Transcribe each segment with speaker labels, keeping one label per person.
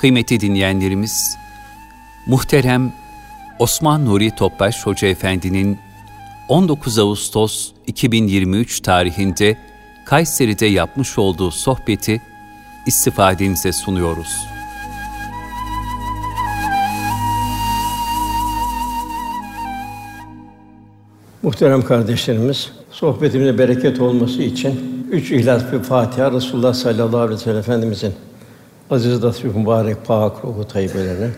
Speaker 1: Kıymetli dinleyenlerimiz, muhterem Osman Nuri Topbaş Hoca Efendi'nin 19 Ağustos 2023 tarihinde Kayseri'de yapmış olduğu sohbeti istifadenize sunuyoruz.
Speaker 2: Muhterem kardeşlerimiz, sohbetimizde bereket olması için üç ihlas bir Fatiha Resulullah sallallahu aleyhi ve sellem Efendimizin aziz latif mübarek pak ruhu tayyibelerine,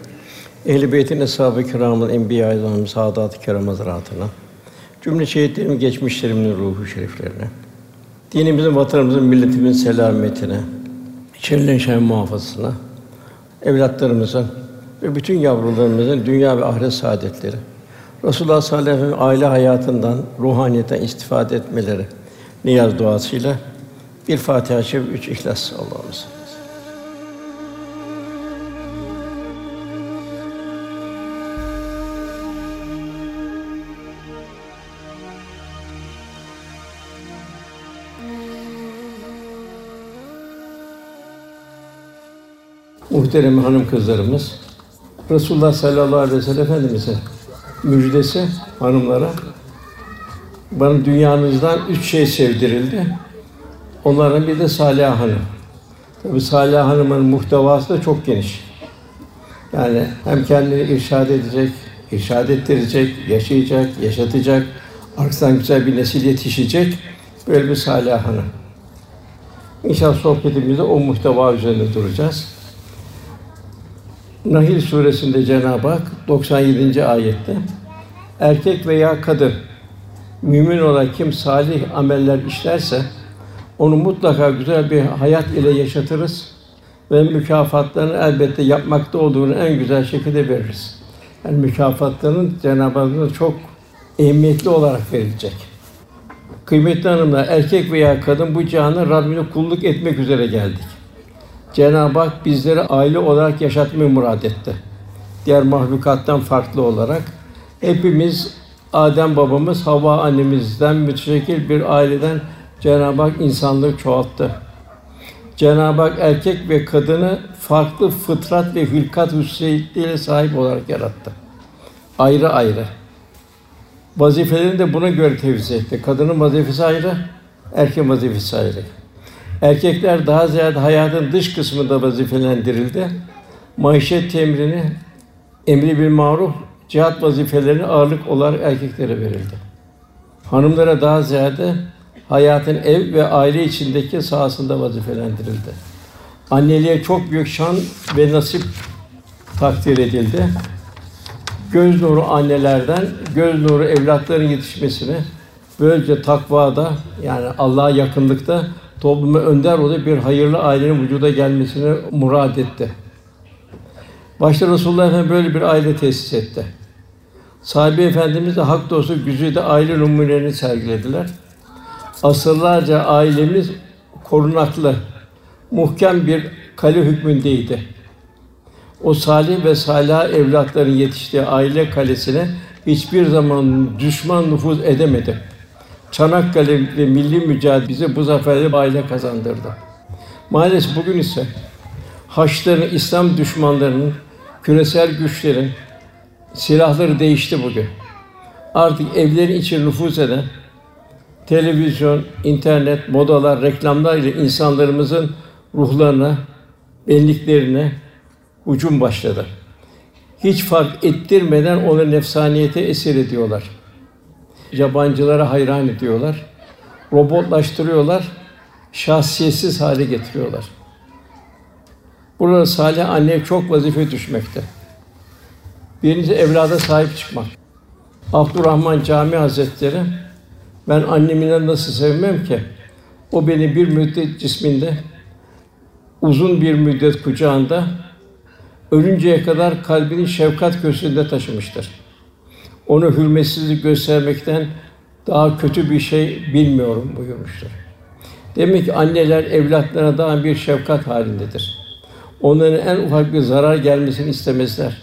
Speaker 2: Ehl-i Beyt'in eshab-ı kiramın enbiya-i azam, saadat-ı kiram hazretlerine, cümle şehitlerin geçmişlerimin ruhu şeriflerine, dinimizin, vatanımızın, milletimizin selametine, şerlerin şen muhafazasına, evlatlarımızın ve bütün yavrularımızın dünya ve ahiret saadetleri, Resulullah sallallahu aleyhi ve sellem aile hayatından, ruhaniyetten istifade etmeleri niyaz duasıyla bir Fatiha-i Şerif, üç İhlas Allah'ımız. Muhterem hanım kızlarımız, Resulullah sallallahu aleyhi ve sellem Efendimiz'in müjdesi hanımlara bana dünyanızdan üç şey sevdirildi. Onların bir de Salih Hanım. Tabi Salih Hanım'ın muhtevası da çok geniş. Yani hem kendini irşad edecek, irşad ettirecek, yaşayacak, yaşatacak, arkasından güzel bir nesil yetişecek. Böyle bir Salih Hanım. İnşallah sohbetimizde o muhteva üzerinde duracağız. Nahil suresinde Cenab-ı Hak 97. ayette erkek veya kadın mümin olarak kim salih ameller işlerse onu mutlaka güzel bir hayat ile yaşatırız ve mükafatlarını elbette yapmakta olduğunu en güzel şekilde veririz. Yani mükafatların Cenab-ı Hakk'ın çok ehemmiyetli olarak verilecek. Kıymetli hanımlar, erkek veya kadın bu cihana Rabbine kulluk etmek üzere geldik. Cenab-ı Hak bizleri aile olarak yaşatmayı murad etti. Diğer mahlukattan farklı olarak hepimiz Adem babamız, Havva annemizden müteşekkil bir aileden Cenab-ı Hak insanlığı çoğalttı. Cenab-ı Hak erkek ve kadını farklı fıtrat ve hılkat hususiyetleriyle sahip olarak yarattı. Ayrı ayrı. Vazifelerini de buna göre tevzi etti. Kadının vazifesi ayrı, erkek vazifesi ayrı. Erkekler daha ziyade hayatın dış kısmında vazifelendirildi. Maişet temrini, emri bil maruf, cihat vazifelerini ağırlık olarak erkeklere verildi. Hanımlara daha ziyade hayatın ev ve aile içindeki sahasında vazifelendirildi. Anneliğe çok büyük şan ve nasip takdir edildi. Göz nuru annelerden göz nuru evlatların yetişmesini böylece takvada yani Allah'a yakınlıkta topluma önder olup bir hayırlı ailenin vücuda gelmesini murad etti. Başta Resulullah Efendimiz böyle bir aile tesis etti. Sahabe Efendimiz de hak dostu güzide aile numunelerini sergilediler. Asırlarca ailemiz korunaklı, muhkem bir kale hükmündeydi. O salih ve salih evlatların yetiştiği aile kalesine hiçbir zaman düşman nüfuz edemedi. Çanakkale ve milli mücadele bize bu zaferleri aile kazandırdı. Maalesef bugün ise Haçlıların, İslam düşmanlarının, küresel güçlerin silahları değişti bugün. Artık evlerin içine nüfuz eden televizyon, internet, modalar, reklamlar ile insanlarımızın ruhlarına, benliklerine hücum başladı. Hiç fark ettirmeden onu nefsaniyete esir ediyorlar. Yabancılara hayran ediyorlar. Robotlaştırıyorlar. Şahsiyetsiz hale getiriyorlar. Burada salih anne çok vazife düşmekte. Birincisi evlada sahip çıkmak. Abdurrahman Cami Hazretleri ben annemi nasıl sevmem ki? O beni bir müddet cisminde, uzun bir müddet kucağında, ölünceye kadar kalbinin şefkat köşesinde taşımıştır. Onu hürmetsizlik göstermekten daha kötü bir şey bilmiyorum buyurmuştur. Demek ki anneler evlatlarına daha bir şefkat halindedir. Onların en ufak bir zarar gelmesini istemezler.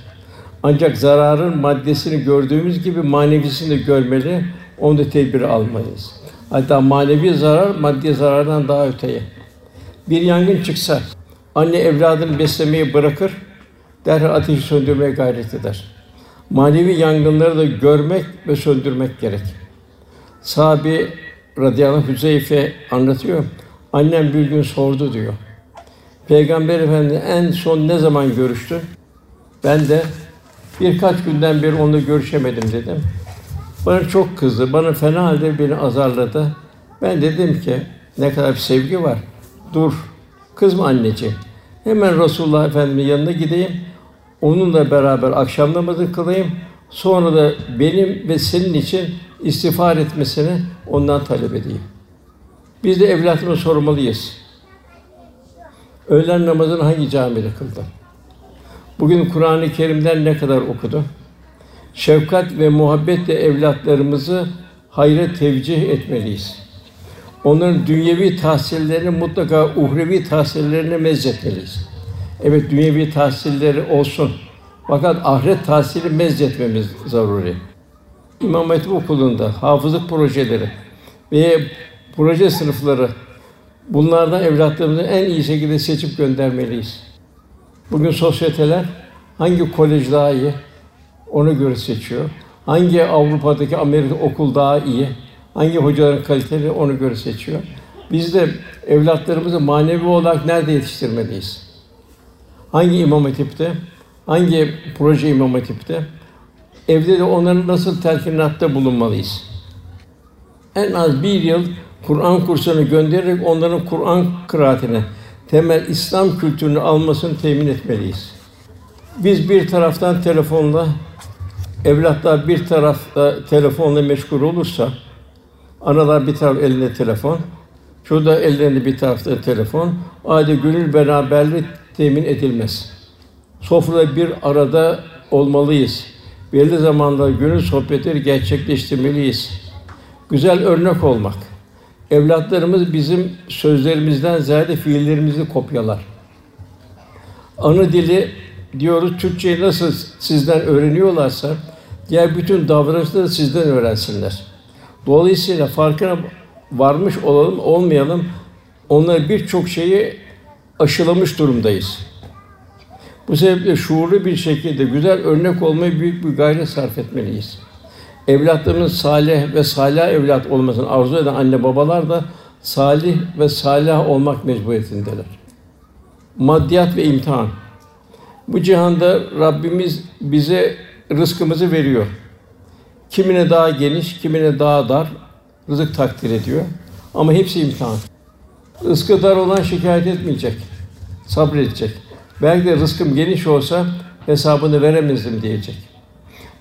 Speaker 2: Ancak zararın maddesini gördüğümüz gibi manevisini de görmeli, onu da tedbir almalıyız. Hatta manevi zarar maddi zarardan daha öteye. Bir yangın çıksa anne evladını beslemeyi bırakır, derhal ateşi söndürmeye gayret eder. Manevi yangınları da görmek ve söndürmek gerek. Sahabi radıyallahu Hüzeyfe anlatıyor. Annem bir gün sordu diyor. Peygamber Efendi en son ne zaman görüştü? Ben de birkaç günden beri onunla görüşemedim dedim. Bana çok kızdı, bana fena halde beni azarladı. Ben dedim ki, ne kadar bir sevgi var. Dur, kızma anneciğim. Hemen Resulullah Efendimiz'in yanına gideyim. Onunla beraber akşam namazı kılayım. Sonra da benim ve senin için istiğfar etmesini ondan talep edeyim. Biz de evlatımı sormalıyız. Öğlen namazını hangi camide kıldı? Bugün Kur'an-ı Kerim'den ne kadar okudu? Şefkat ve muhabbetle evlatlarımızı hayra tevcih etmeliyiz. Onların dünyevi tahsillerini mutlaka uhrevi tahsillerine mezzetmeliyiz. Evet dünyevi tahsilleri olsun. Fakat ahiret tahsili mezzetmemiz zaruri. İmam Hatip Okulu'nda hafızlık projeleri ve proje sınıfları bunlardan evlatlarımızı en iyi şekilde seçip göndermeliyiz. Bugün sosyeteler hangi kolej daha iyi ona göre seçiyor. Hangi Avrupa'daki Amerika okul daha iyi, hangi hocaların kaliteli ona göre seçiyor. Biz de evlatlarımızı manevi olarak nerede yetiştirmeliyiz? Hangi imam hatipte, hangi proje imam hatipte? Evde de onların nasıl telkinatta bulunmalıyız? En az bir yıl Kur'an kursunu göndererek onların Kur'an kıraatine, temel İslam kültürünü almasını temin etmeliyiz. Biz bir taraftan telefonla, evlatlar bir tarafta telefonla meşgul olursa, analar bir taraf elinde telefon, çocuğu da ellerinde bir tarafta telefon, aile gönül beraberlik temin edilmez. Sofrada bir arada olmalıyız. Belli zamanlarda gönül sohbetleri gerçekleştirmeliyiz. Güzel örnek olmak. Evlatlarımız bizim sözlerimizden ziyade fiillerimizi kopyalar. Ana dili diyoruz Türkçeyi nasıl sizden öğreniyorlarsa diğer bütün davranışları sizden öğrensinler. Dolayısıyla farkına varmış olalım olmayalım onlara birçok şeyi aşılamış durumdayız. Bu sebeple şuurlu bir şekilde güzel örnek olmayı büyük bir gayret sarf etmeliyiz. Evlatlarımız salih ve salih evlat olmasını arzu eden anne babalar da salih ve salih olmak mecburiyetindeler. Maddiyat ve imtihan. Bu cihanda Rabbimiz bize rızkımızı veriyor. Kimine daha geniş, kimine daha dar rızık takdir ediyor. Ama hepsi imtihan. Rızkı dar olan şikayet etmeyecek, sabredecek. Belki de rızkım geniş olsa hesabını veremezdim diyecek.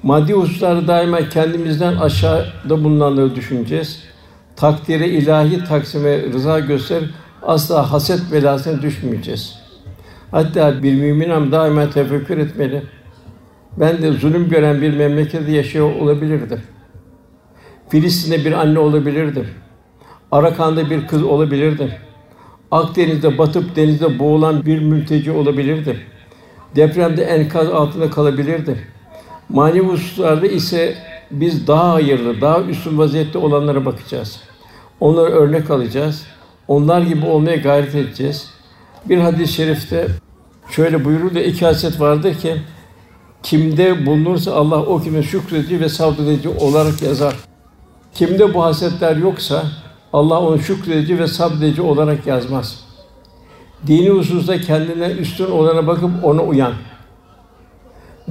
Speaker 2: Maddi hususları daima kendimizden aşağıda bulunanları düşüneceğiz. Takdire ilahi taksime rıza göster asla haset belasına düşmeyeceğiz. Hatta bir mümin daima tefekkür etmeli. Ben de zulüm gören bir memlekette yaşıyor olabilirdim. Filistin'de bir anne olabilirdim. Arakan'da bir kız olabilirdim. Akdeniz'de batıp denizde boğulan bir mülteci olabilirdim. Depremde enkaz altında kalabilirdim. Manevi hususlarda ise biz daha hayırlı, daha üstün vaziyette olanlara bakacağız. Onları örnek alacağız. Onlar gibi olmaya gayret edeceğiz. Bir hadis-i şerifte şöyle buyurur da iki haset vardır ki kimde bulunursa Allah o kime şükredici ve sabredici olarak yazar. Kimde bu hasetler yoksa Allah onu şükredici ve sabredici olarak yazmaz. Dini hususta kendine üstün olana bakıp ona uyan.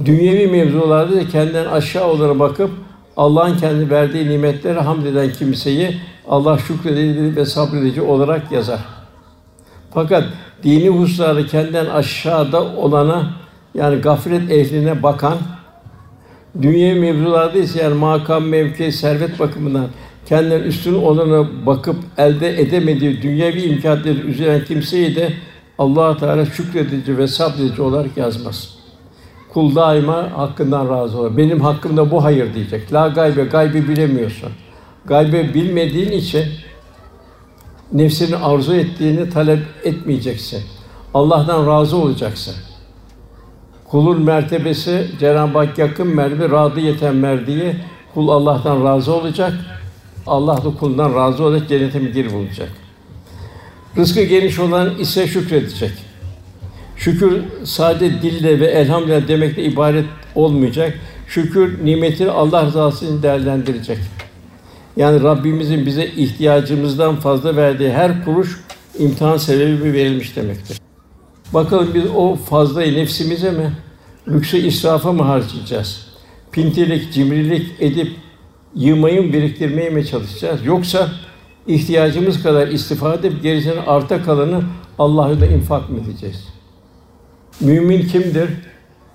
Speaker 2: Dünyevi mevzularda da kendinden aşağı olana bakıp Allah'ın kendi verdiği nimetlere hamd eden kimseyi Allah şükredici ve sabredici olarak yazar. Fakat dini hususlarda kendinden aşağıda olana yani gaflet ehline bakan, dünya mevzularda ise yani makam, mevki, servet bakımından kendinden üstün olana bakıp elde edemediği dünyevi imkânları üzülen kimseyi de Allah Teala şükredici ve sabredici olarak yazmaz. Kul daima hakkından razı olur. Benim hakkımda bu hayır diyecek. La gaybe, gaybi bilemiyorsun. Gaybe bilmediğin için nefsinin arzu ettiğini talep etmeyeceksin. Allah'tan razı olacaksın. Kulun mertebesi Cenab-ı Hak yakın mertebe, radı yeten merdiye kul Allah'tan razı olacak. Allah da kulundan razı olacak, cennete gir bulacak. Rızkı geniş olan ise şükredecek. Şükür sadece dille ve elhamdülillah demekle ibaret olmayacak. Şükür nimetini Allah rızası için değerlendirecek. Yani Rabbimizin bize ihtiyacımızdan fazla verdiği her kuruş imtihan sebebi verilmiş demektir. Bakalım biz o fazlayı nefsimize mi, lükse israfa mı harcayacağız? Pintilik, cimrilik edip yığmayı biriktirmeye mi çalışacağız? Yoksa ihtiyacımız kadar istifade edip gerisinin arta kalanı Allah'a da infak mı edeceğiz? Mümin kimdir?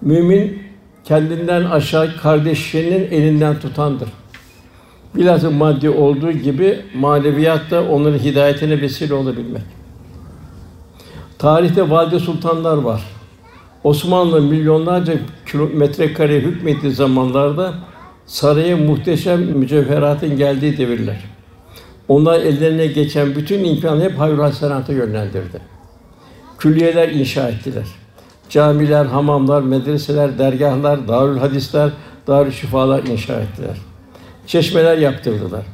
Speaker 2: Mümin kendinden aşağı kardeşinin elinden tutandır. Bilhassa maddi olduğu gibi maneviyat da onların hidayetine vesile olabilmek. Tarihte valide sultanlar var. Osmanlı milyonlarca kilometre kare hükmettiği zamanlarda saraya muhteşem mücevheratın geldiği devirler. Onlar ellerine geçen bütün imkanı hep hayır hasenata yönlendirdi. Külliyeler inşa ettiler. Camiler, hamamlar, medreseler, dergahlar, darül hadisler, darül şifalar inşa ettiler. Çeşmeler yaptırdılar.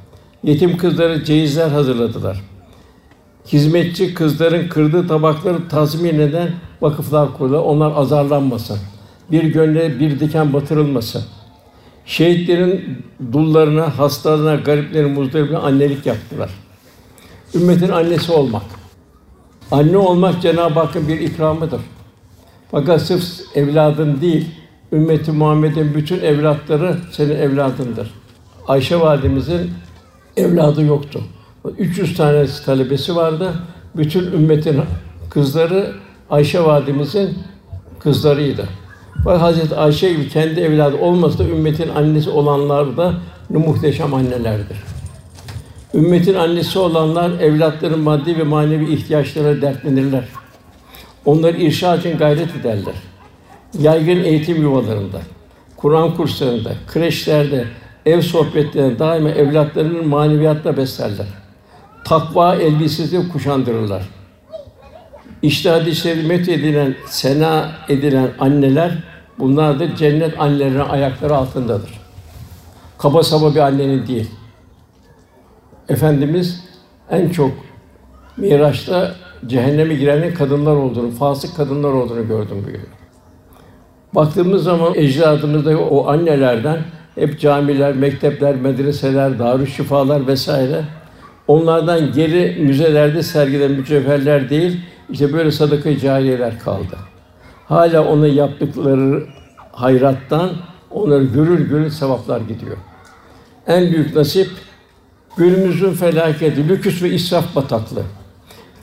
Speaker 2: Yetim kızları cehizler hazırladılar. Hizmetçi kızların kırdığı tabakları tazmin eden vakıflar kurdular. Onlar azarlanmasın. Bir gönle bir diken batırılmasın. Şehitlerin dullarına, hastalarına, gariplerin, muzdaribine annelik yaptılar. Ümmetin annesi olmak. Anne olmak Cenab-ı Hakk'ın bir ikramıdır. Fakat sırf evladın değil, ümmeti Muhammed'in bütün evlatları senin evladındır. Ayşe validemizin evladı yoktu. 300 tane talebesi vardı. Bütün ümmetin kızları Ayşe validemizin kızlarıydı. Bak Hazreti Ayşe gibi kendi evladı olmasa da ümmetin annesi olanlar da muhteşem annelerdir. Ümmetin annesi olanlar evlatların maddi ve manevi ihtiyaçlara dertlenirler. Onları irşad için gayret ederler. Yaygın eğitim yuvalarında, Kur'an kurslarında, kreşlerde, ev sohbetlerinde daima evlatlarının maneviyatla beslerler. Takva elbisesi kuşandırırlar. İşte hadis-i met edilen, sena edilen anneler bunlar da cennet annelerinin ayakları altındadır. Kaba saba bir annenin değil. Efendimiz en çok Miraç'ta cehenneme girenin kadınlar olduğunu, fasık kadınlar olduğunu gördüm bugün. Baktığımız zaman ecdadımızda o annelerden hep camiler, mektepler, medreseler, darüşşifalar vesaire onlardan geri müzelerde sergilenen mücevherler değil, işte böyle sadaka cariyeler kaldı. Hala onu yaptıkları hayrattan onları görür görür sevaplar gidiyor. En büyük nasip günümüzün felaketi, lüküs ve israf bataklığı.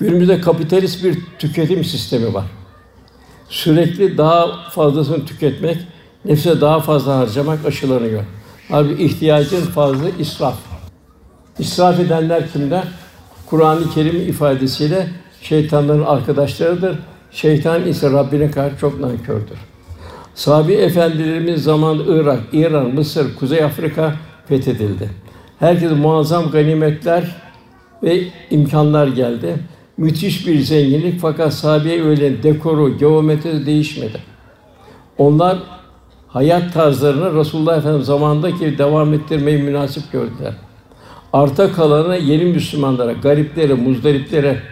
Speaker 2: Günümüzde kapitalist bir tüketim sistemi var. Sürekli daha fazlasını tüketmek, nefse daha fazla harcamak aşılanıyor. Halbuki ihtiyacın fazla israf. İsraf edenler kimler? Kur'an-ı Kerim ifadesiyle şeytanların arkadaşlarıdır. Şeytan ise Rabbine karşı çok nankördür. Sahabi efendilerimiz zaman Irak, İran, Mısır, Kuzey Afrika fethedildi. Herkese muazzam ganimetler ve imkanlar geldi. Müthiş bir zenginlik fakat sahabeye öyle dekoru, geometri değişmedi. Onlar hayat tarzlarını Resulullah Efendimiz zamandaki devam ettirmeyi münasip gördüler. Arta kalanı yeni Müslümanlara, gariplere, muzdariplere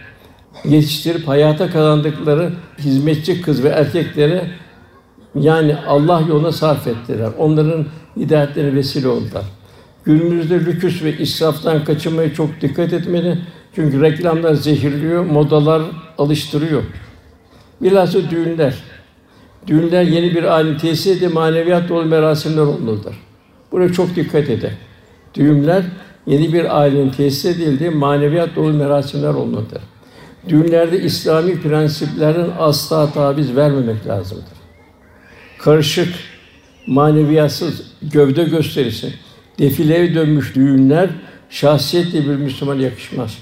Speaker 2: yetiştirip hayata kazandıkları hizmetçi kız ve erkeklere yani Allah yoluna sarf ettiler. Onların hidayetlerine vesile oldular. Günümüzde lüküs ve israftan kaçınmaya çok dikkat etmeli. Çünkü reklamlar zehirliyor, modalar alıştırıyor. Bilhassa düğünler. Düğünler yeni bir alim tesis edip maneviyat dolu merasimler olmalıdır. Buraya çok dikkat edin. Düğünler yeni bir ailenin tesis edildiği maneviyat dolu merasimler olmalıdır. Düğünlerde İslami prensiplerin asla taviz vermemek lazımdır. Karışık, maneviyatsız gövde gösterisi, defileye dönmüş düğünler şahsiyetle bir Müslüman yakışmaz.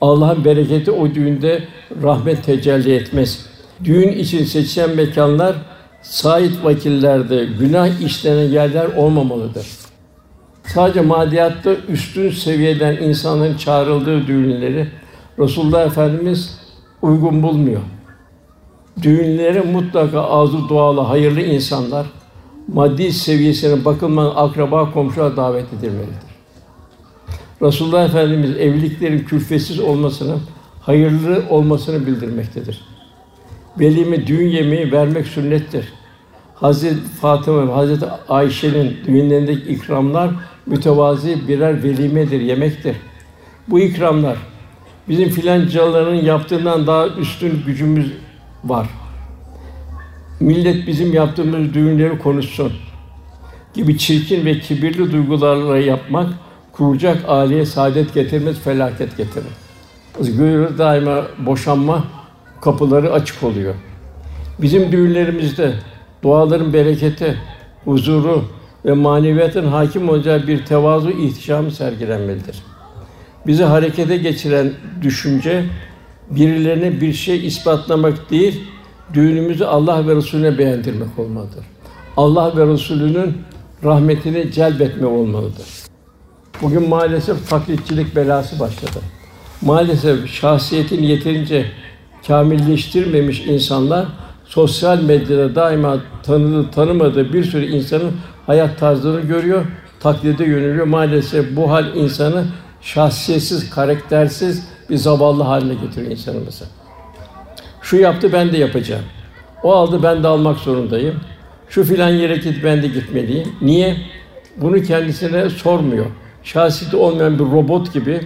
Speaker 2: Allah'ın bereketi o düğünde rahmet tecelli etmez. Düğün için seçilen mekanlar sait vakillerde günah işlenen yerler olmamalıdır. Sadece madiyatta üstün seviyeden insanların çağrıldığı düğünleri Resulullah Efendimiz uygun bulmuyor. Düğünlere mutlaka ağzı dualı, hayırlı insanlar, maddi seviyesine bakılmadan akraba, komşular davet edilmelidir. Resulullah Efendimiz evliliklerin külfetsiz olmasını, hayırlı olmasını bildirmektedir. Velime düğün yemeği vermek sünnettir. Hazreti Fatıma ve Hazreti Ayşe'nin düğünlerindeki ikramlar mütevazi birer velimedir, yemektir. Bu ikramlar bizim filancaların yaptığından daha üstün gücümüz var. Millet bizim yaptığımız düğünleri konuşsun gibi çirkin ve kibirli duygularla yapmak kuracak aileye saadet getirmez, felaket getirir. Görüyoruz daima boşanma kapıları açık oluyor. Bizim düğünlerimizde duaların bereketi, huzuru ve maneviyatın hakim olacağı bir tevazu ihtişamı sergilenmelidir. Bizi harekete geçiren düşünce birilerine bir şey ispatlamak değil, düğünümüzü Allah ve Resulüne beğendirmek olmalıdır. Allah ve Resulünün rahmetini celbetme olmalıdır. Bugün maalesef taklitçilik belası başladı. Maalesef şahsiyetini yeterince kamilleştirmemiş insanlar sosyal medyada daima tanıdığı, tanımadığı bir sürü insanın hayat tarzını görüyor, taklide yöneliyor. Maalesef bu hal insanı şahsiyetsiz, karaktersiz bir zavallı haline getiriyor insanımızı. Şu yaptı, ben de yapacağım. O aldı, ben de almak zorundayım. Şu filan yere git, ben de gitmeliyim. Niye? Bunu kendisine sormuyor. Şahsiyeti olmayan bir robot gibi,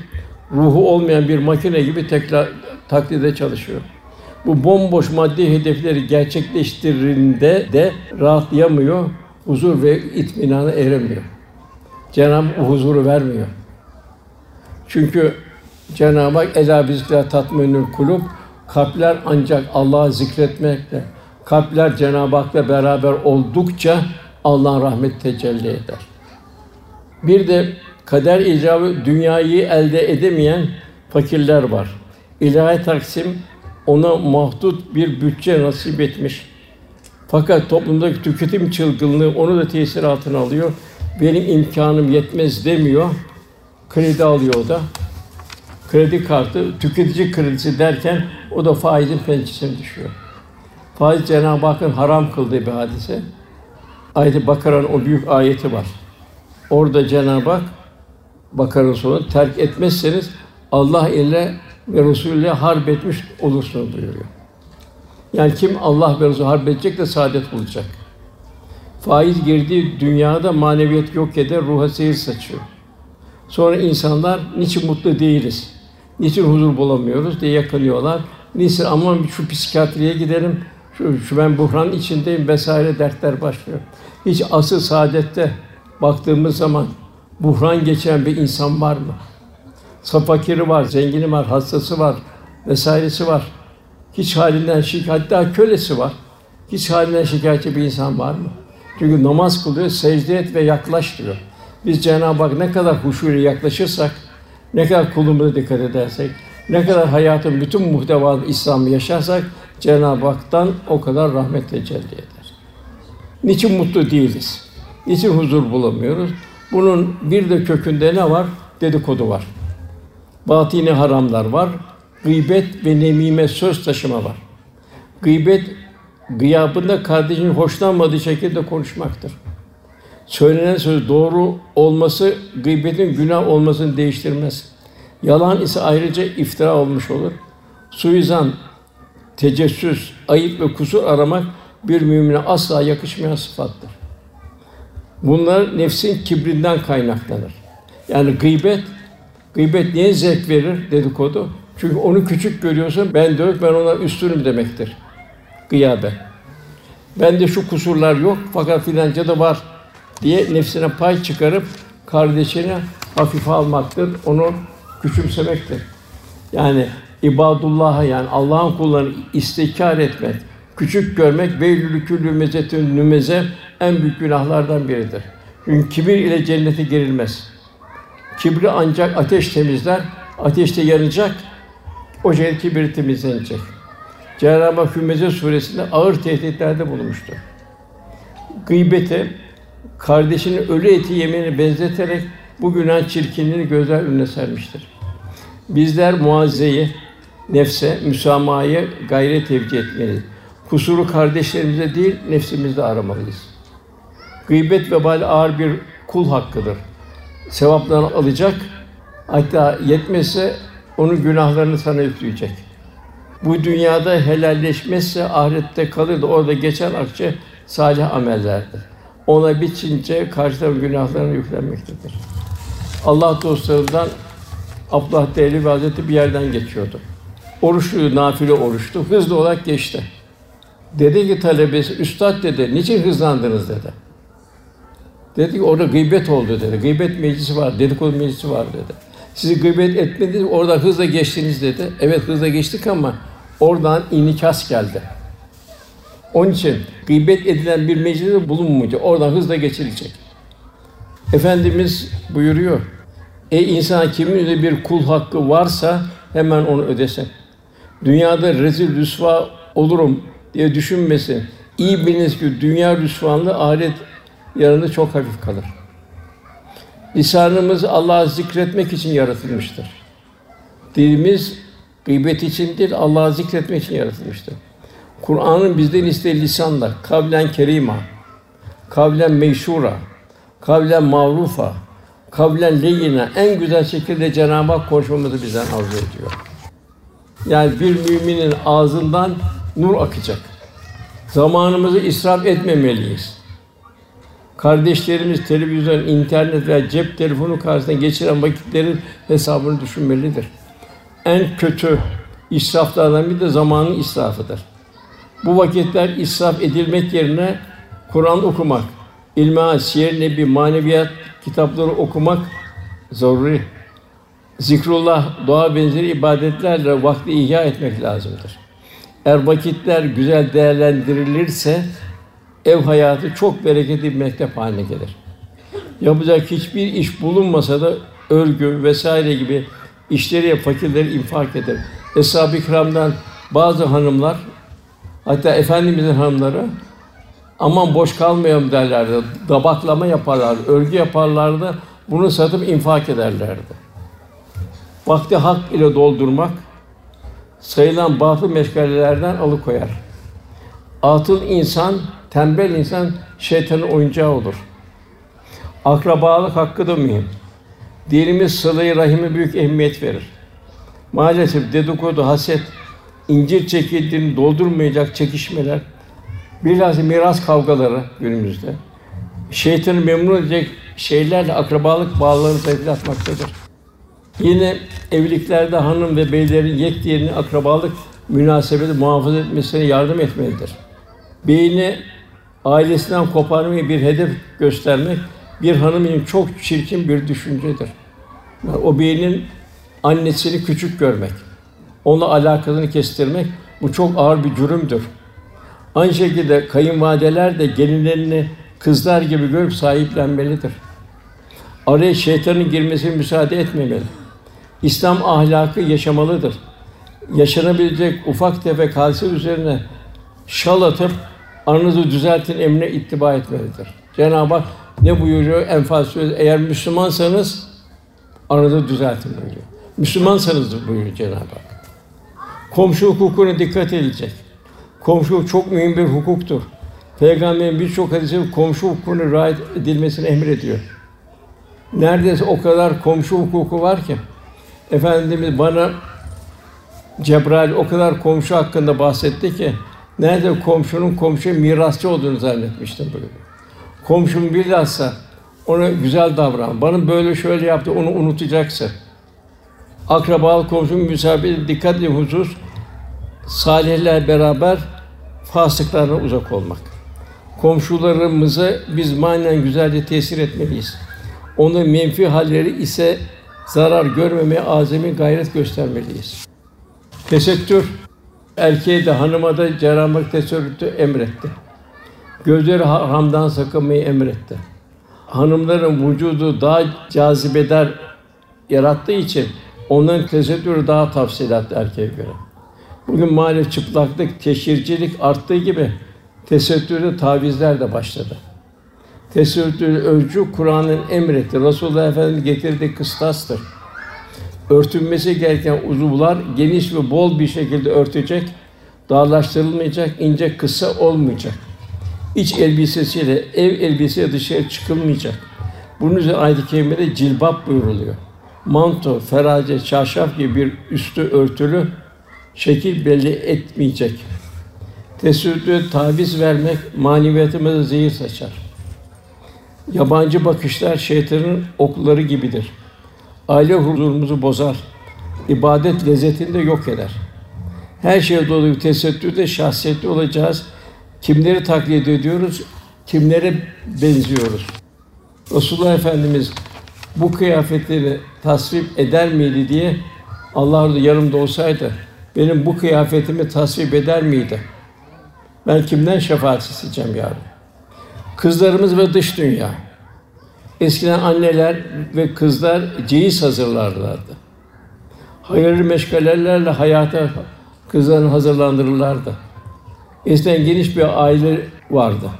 Speaker 2: ruhu olmayan bir makine gibi tekrar taklide çalışıyor. Bu bomboş maddi hedefleri gerçekleştirdiğinde de rahatlayamıyor, huzur ve itminana eremiyor. Cenab-ı huzuru vermiyor. Çünkü Cenab-ı Hak ela bizler tatminül kulub kalpler ancak Allah'ı zikretmekle kalpler Cenab-ı Hak'la beraber oldukça Allah'ın rahmeti tecelli eder. Bir de kader icabı dünyayı elde edemeyen fakirler var. İlahi taksim ona mahdut bir bütçe nasip etmiş. Fakat toplumdaki tüketim çılgınlığı onu da tesir altına alıyor. Benim imkanım yetmez demiyor. Kredi alıyor o da. Kredi kartı, tüketici kredisi derken o da faizin pençesine düşüyor. Faiz Cenab-ı Hakk'ın haram kıldığı bir hadise. Ayet-i Bakara'nın o büyük ayeti var. Orada Cenab-ı Hak Bakara'nın sonu terk etmezseniz Allah ile ve Resulüyle harp etmiş olursunuz buyuruyor. Yani kim Allah ve Resulü harp edecek de saadet bulacak. Faiz girdiği dünyada maneviyet yok eder, ruha seyir saçıyor. Sonra insanlar niçin mutlu değiliz? Niçin huzur bulamıyoruz diye yakınıyorlar. Niçin aman şu psikiyatriye gidelim, şu, şu ben buhran içindeyim vesaire dertler başlıyor. Hiç asıl saadette baktığımız zaman buhran geçen bir insan var mı? fakiri var, zengini var, hastası var, vesairesi var. Hiç halinden şikayet, hatta kölesi var. Hiç halinden şikayetçi bir insan var mı? Çünkü namaz kılıyor, secde et ve yaklaş diyor. Biz Cenab-ı Hak ne kadar huşuyla yaklaşırsak, ne kadar kulumuza dikkat edersek, ne kadar hayatın bütün muhtevası İslam'ı yaşarsak, Cenab-ı Hak'tan o kadar rahmet tecelli eder. Niçin mutlu değiliz? Niçin huzur bulamıyoruz? Bunun bir de kökünde ne var? Dedikodu var batini haramlar var. Gıybet ve nemime söz taşıma var. Gıybet gıyabında kardeşinin hoşlanmadığı şekilde konuşmaktır. Söylenen söz doğru olması gıybetin günah olmasını değiştirmez. Yalan ise ayrıca iftira olmuş olur. Suizan, tecessüs, ayıp ve kusur aramak bir mümine asla yakışmayan sıfattır. Bunlar nefsin kibrinden kaynaklanır. Yani gıybet Gıybet niye zevk verir dedikodu? Çünkü onu küçük görüyorsun, ben de ben ona üstünüm demektir. Gıyabe. Ben de şu kusurlar yok fakat filanca da var diye nefsine pay çıkarıp kardeşini hafife almaktır, onu küçümsemektir. Yani ibadullah'a yani Allah'ın kullarını istikrar etmek, küçük görmek veylülü küllü mezetün nümeze en büyük günahlardan biridir. Çünkü kibir ile cennete girilmez. Kibri ancak ateş temizler. Ateşte yanacak. O şekilde kibir temizlenecek. Cenab-ı Hak Hümeze suresinde ağır tehditlerde bulunmuştur. Gıybete, kardeşinin ölü eti yemeni benzeterek bu günah çirkinliğini gözler önüne sermiştir. Bizler muazzeyi, nefse, müsamahaya gayret tevcih etmeliyiz. Kusuru kardeşlerimize değil, nefsimizde aramalıyız. Gıybet vebali ağır bir kul hakkıdır sevaplarını alacak. Hatta yetmezse onun günahlarını sana yükleyecek. Bu dünyada helalleşmezse ahirette kalır da orada geçen akçe salih amellerdir. Ona biçince karşı tarafın günahlarını yüklenmektedir. Allah dostlarından Abdullah Dehlevi Hazretleri bir yerden geçiyordu. Oruçlu, nafile oruçtu. Hızlı olarak geçti. Dedi ki talebesi, üstad dedi, niçin hızlandınız dedi. Dedi ki orada gıybet oldu dedi. Gıybet meclisi var, dedikodu meclisi var dedi. Sizi gıybet etmediniz, orada hızla geçtiniz dedi. Evet hızla geçtik ama oradan inikas geldi. Onun için gıybet edilen bir mecliste bulunmayacak. Oradan hızla geçilecek. Efendimiz buyuruyor. Ey insan kimin bir kul hakkı varsa hemen onu ödesin. Dünyada rezil rüsva olurum diye düşünmesin. İyi biliniz ki dünya rüsvanlığı ahiret yarını çok hafif kalır. Lisanımız Allah'ı zikretmek için yaratılmıştır. Dilimiz gıybet için değil, Allah'ı zikretmek için yaratılmıştır. Kur'an'ın bizden istediği lisanla kavlen kerima, kavlen meşhura, kavlen mağrufa, kavlen leyina en güzel şekilde Cenab-ı Hak konuşmamızı bizden arzu ediyor. Yani bir müminin ağzından nur akacak. Zamanımızı israf etmemeliyiz. Kardeşlerimiz televizyon, internet veya cep telefonu karşısında geçiren vakitlerin hesabını düşünmelidir. En kötü israflardan bir de zamanın israfıdır. Bu vakitler israf edilmek yerine Kur'an okumak, ilmihal, siyer nebi, maneviyat kitapları okumak zaruri. Zikrullah, dua benzeri ibadetlerle vakti ihya etmek lazımdır. Eğer vakitler güzel değerlendirilirse ev hayatı çok bereketli bir mektep haline gelir. Yapacak hiçbir iş bulunmasa da örgü vesaire gibi işleri fakirleri infak eder. Eshab-ı bazı hanımlar hatta efendimizin hanımları aman boş kalmayalım derlerdi. Dabaklama yaparlardı, örgü yaparlardı. Bunu satıp infak ederlerdi. Vakti hak ile doldurmak sayılan batıl meşgalelerden alıkoyar. Atıl insan, tembel insan şeytanın oyuncağı olur. Akrabalık hakkı da mühim. Dinimiz sıla-i rahime büyük ehemmiyet verir. Maalesef dedikodu, haset, incir çekildiğini doldurmayacak çekişmeler, bilhassa miras kavgaları günümüzde şeytanı memnun edecek şeylerle akrabalık bağlarını zayıflatmaktadır. Yine evliliklerde hanım ve beylerin yek diğerini akrabalık münasebeti muhafaza etmesine yardım etmelidir. Beyni ailesinden koparmayı bir hedef göstermek bir hanım için çok çirkin bir düşüncedir. Yani o beynin annesini küçük görmek, onunla alakasını kestirmek bu çok ağır bir cürümdür. Aynı şekilde kayınvalideler de gelinlerini kızlar gibi görüp sahiplenmelidir. Araya şeytanın girmesine müsaade etmemeli. İslam ahlakı yaşamalıdır. Yaşanabilecek ufak tefek hadise üzerine şal atıp aranızı düzeltin emrine ittiba etmelidir. Cenab-ı Hak ne buyuruyor Enfal? Eğer Müslümansanız aranızı düzeltin buyuruyor. Müslümansanız buyuruyor Cenab-ı Hak. Komşu hukukuna dikkat edilecek. Komşu çok mühim bir hukuktur. Peygamberin birçok hadisi komşu hukukuna riayet edilmesini emrediyor. Neredeyse o kadar komşu hukuku var ki Efendimiz bana Cebrail o kadar komşu hakkında bahsetti ki nerede komşunun komşu mirasçı olduğunu zannetmiştim böyle. Komşum bilhassa ona güzel davran. Bana böyle şöyle yaptı, onu unutacaksın. Akrabalık komşum müsabede dikkat edin husus salihler beraber fasıklardan uzak olmak. Komşularımıza biz manen güzelce tesir etmeliyiz. Onun menfi halleri ise zarar görmemeye azami gayret göstermeliyiz. Tesettür erkeğe de hanıma da cerrahlık tesettürü emretti. Gözleri haramdan sakınmayı emretti. Hanımların vücudu daha cazibeder yarattığı için onların tesettürü daha tafsilatlı erkeğe göre. Bugün maalesef çıplaklık, teşhircilik arttığı gibi tesettürde tavizler de başladı. Tesettür ölçü Kur'an'ın emretti. Resulullah Efendimiz getirdiği kıstastır. Örtünmesi gereken uzuvlar geniş ve bol bir şekilde örtecek, darlaştırılmayacak, ince kısa olmayacak. İç elbisesiyle ev elbisesiyle dışarı çıkılmayacak. Bunun üzerine ayet-i kerimede cilbap buyuruluyor. Manto, ferace, çarşaf gibi bir üstü örtülü şekil belli etmeyecek. Tesettüre taviz vermek maneviyatımıza zehir saçar. Yabancı bakışlar şeytanın okları gibidir. Aile huzurumuzu bozar. İbadet lezzetini de yok eder. Her şeye dolu bir tesettürde şahsiyetli olacağız. Kimleri taklit ediyoruz, kimlere benziyoruz. Resulullah Efendimiz bu kıyafetleri tasvip eder miydi diye Allah yanımda olsaydı benim bu kıyafetimi tasvip eder miydi? Ben kimden şefaat isteyeceğim yarın? Kızlarımız ve dış dünya. Eskiden anneler ve kızlar ceyiz hazırlarlardı. Hayırlı meşgalelerle hayata kızlarını hazırlandırırlardı. Eskiden geniş bir aile vardı.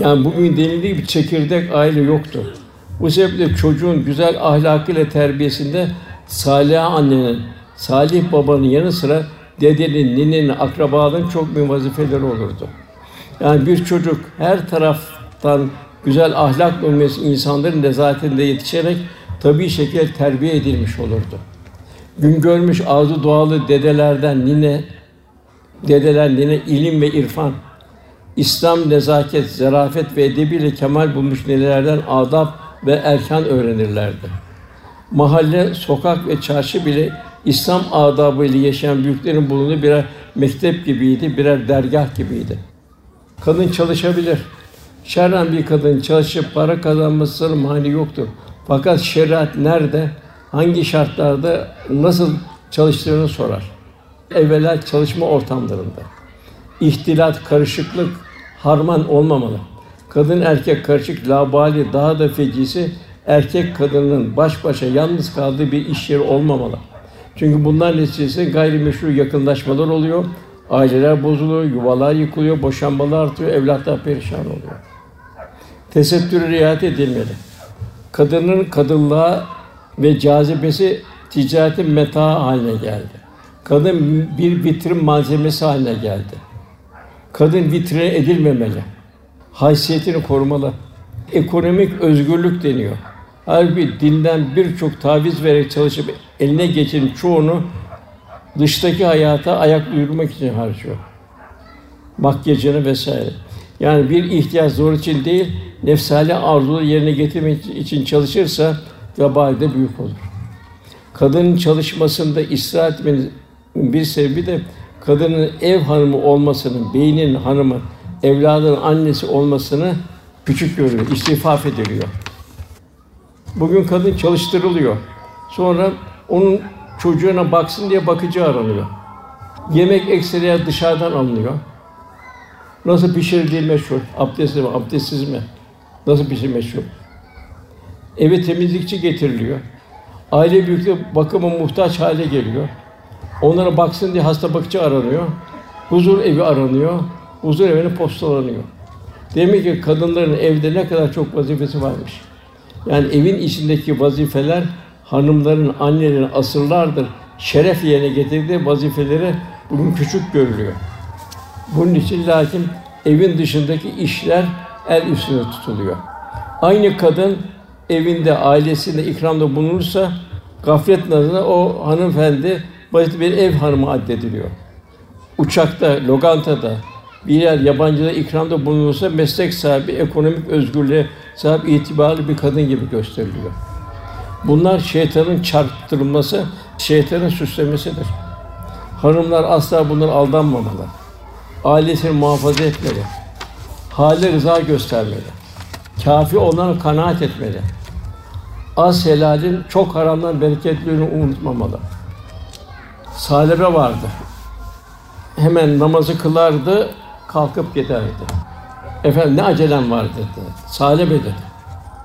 Speaker 2: Yani bugün denildiği gibi çekirdek aile yoktu. Bu sebeple çocuğun güzel ahlakıyla terbiyesinde salih annenin, salih babanın yanı sıra dedenin, ninenin, akrabaların çok büyük vazifeleri olurdu. Yani bir çocuk her taraftan güzel ahlak olması insanların nezaketinde yetişerek tabii şekilde terbiye edilmiş olurdu. Gün görmüş ağzı dualı dedelerden nine, dedeler nine ilim ve irfan, İslam nezaket, zarafet ve edebiyle kemal bulmuş nelerden adab ve erkan öğrenirlerdi. Mahalle, sokak ve çarşı bile İslam adabı ile yaşayan büyüklerin bulunduğu birer mektep gibiydi, birer dergah gibiydi. Kadın çalışabilir. Şerren bir kadın çalışıp para kazanmasının mani yoktur. Fakat şeriat nerede, hangi şartlarda, nasıl çalıştığını sorar. Evvela çalışma ortamlarında. İhtilat, karışıklık, harman olmamalı. Kadın erkek karışık, labali, daha da fecisi erkek kadının baş başa yalnız kaldığı bir iş yeri olmamalı. Çünkü bunlar neticesinde gayrimeşru yakınlaşmalar oluyor, aileler bozuluyor, yuvalar yıkılıyor, boşanmalar artıyor, evlatlar perişan oluyor. Tesettüre riayet edilmeli. Kadının kadınlığa ve cazibesi ticaretin meta haline geldi. Kadın bir vitrin malzemesi haline geldi. Kadın vitrine edilmemeli. Haysiyetini korumalı. Ekonomik özgürlük deniyor. Halbuki dinden birçok taviz vererek çalışıp eline geçen çoğunu dıştaki hayata ayak uydurmak için harcıyor. Makyajını vesaire. Yani bir ihtiyaç zor için değil, nefsani arzuları yerine getirmek için çalışırsa vebali de büyük olur. Kadının çalışmasında ısrar etmenin bir sebebi de kadının ev hanımı olmasının, beynin hanımı, evladın annesi olmasını küçük görüyor, istifaf ediliyor. Bugün kadın çalıştırılıyor. Sonra onun çocuğuna baksın diye bakıcı aranıyor. Yemek ekseriye dışarıdan alınıyor. Nasıl pişirildiği meşhur. Abdestli mi, abdestsiz mi? Nasıl pişir meşhur. Eve temizlikçi getiriliyor. Aile büyükleri bakıma muhtaç hale geliyor. Onlara baksın diye hasta bakıcı aranıyor. Huzur evi aranıyor. Huzur evine postalanıyor. Demek ki kadınların evde ne kadar çok vazifesi varmış. Yani evin içindeki vazifeler hanımların, annelerin asırlardır şeref yerine getirdiği vazifeleri bugün küçük görülüyor. Bunun için lakin evin dışındaki işler el üstünde tutuluyor. Aynı kadın evinde, ailesinde ikramda bulunursa gaflet nazarında o hanımefendi basit bir ev hanımı addediliyor. Uçakta, lokantada, bir yer yabancıda ikramda bulunursa meslek sahibi, ekonomik özgürlüğe sahip itibarlı bir kadın gibi gösteriliyor. Bunlar şeytanın çarptırılması, şeytanın süslemesidir. Hanımlar asla bunları aldanmamalı. Ailesini muhafaza etmeli. Hale rıza göstermeli. Kafi olana kanaat etmeli. Az helalin çok haramdan bereketliğini unutmamalı. Salebe vardı. Hemen namazı kılardı, kalkıp giderdi. Efendim ne acelem var dedi. Salebe dedi.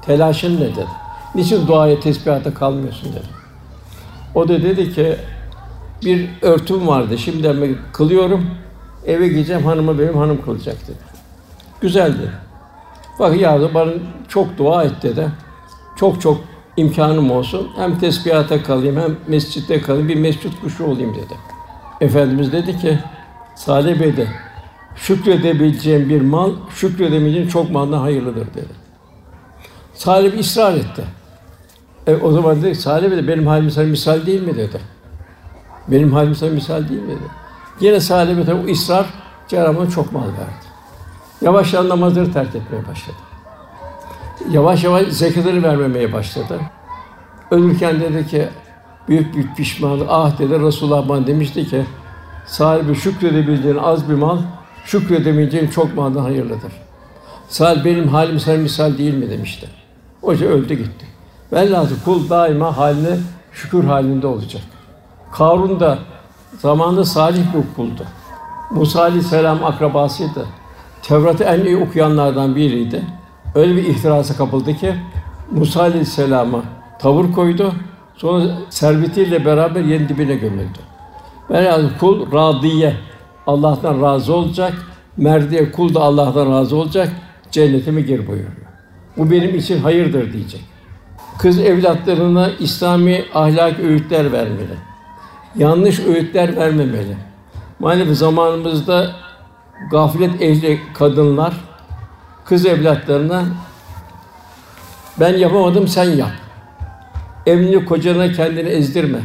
Speaker 2: Telaşın ne dedi. Niçin duaya, tesbihata kalmıyorsun dedi. O da dedi ki bir örtüm vardı. Şimdi kılıyorum. Eve gideceğim hanıma benim hanım kılacak dedi. Güzeldi. Bak ya bana çok dua et dedi. Çok çok imkanım olsun. Hem tesbihata kalayım hem mescitte kalayım. Bir mescit kuşu olayım dedi. Efendimiz dedi ki Salih Bey de şükredebileceğim bir mal, şükredemeyeceğin çok maldan hayırlıdır dedi. Salih ısrar etti. E, o zaman dedi, Salih de benim halim sana misal değil mi dedi. Benim halim sana misal değil miydi? Yine Salih tabi o ısrar Cenab-ı çok mal verdi. Yavaş yavaş namazları terk etmeye başladı. Yavaş yavaş zekatları vermemeye başladı. Ölürken dedi ki büyük bir pişmanlık. Ah dedi Resulullah bana demişti ki sahibi şükredebildiğin az bir mal, şükredemeyeceğin çok maldan hayırlıdır. Sal benim halim sana misal değil mi demişti. Hoca öldü gitti. Velhâsıl kul daima haline şükür halinde olacak. Karun da zamanında salih bir kuldu. Musa aleyhisselam akrabasıydı. Tevrat'ı en iyi okuyanlardan biriydi. Öyle bir ihtirasa kapıldı ki Musa aleyhisselama tavır koydu. Sonra servetiyle beraber yerin dibine gömüldü. Yani kul radiye Allah'tan razı olacak. Merdiye kul da Allah'tan razı olacak. Cennetime gir buyuruyor. Bu benim için hayırdır diyecek. Kız evlatlarına İslami ahlak öğütler vermeli. Yanlış öğütler vermemeli. Maalesef zamanımızda gaflet ehli kadınlar kız evlatlarına ben yapamadım sen yap. Evini kocana kendini ezdirme.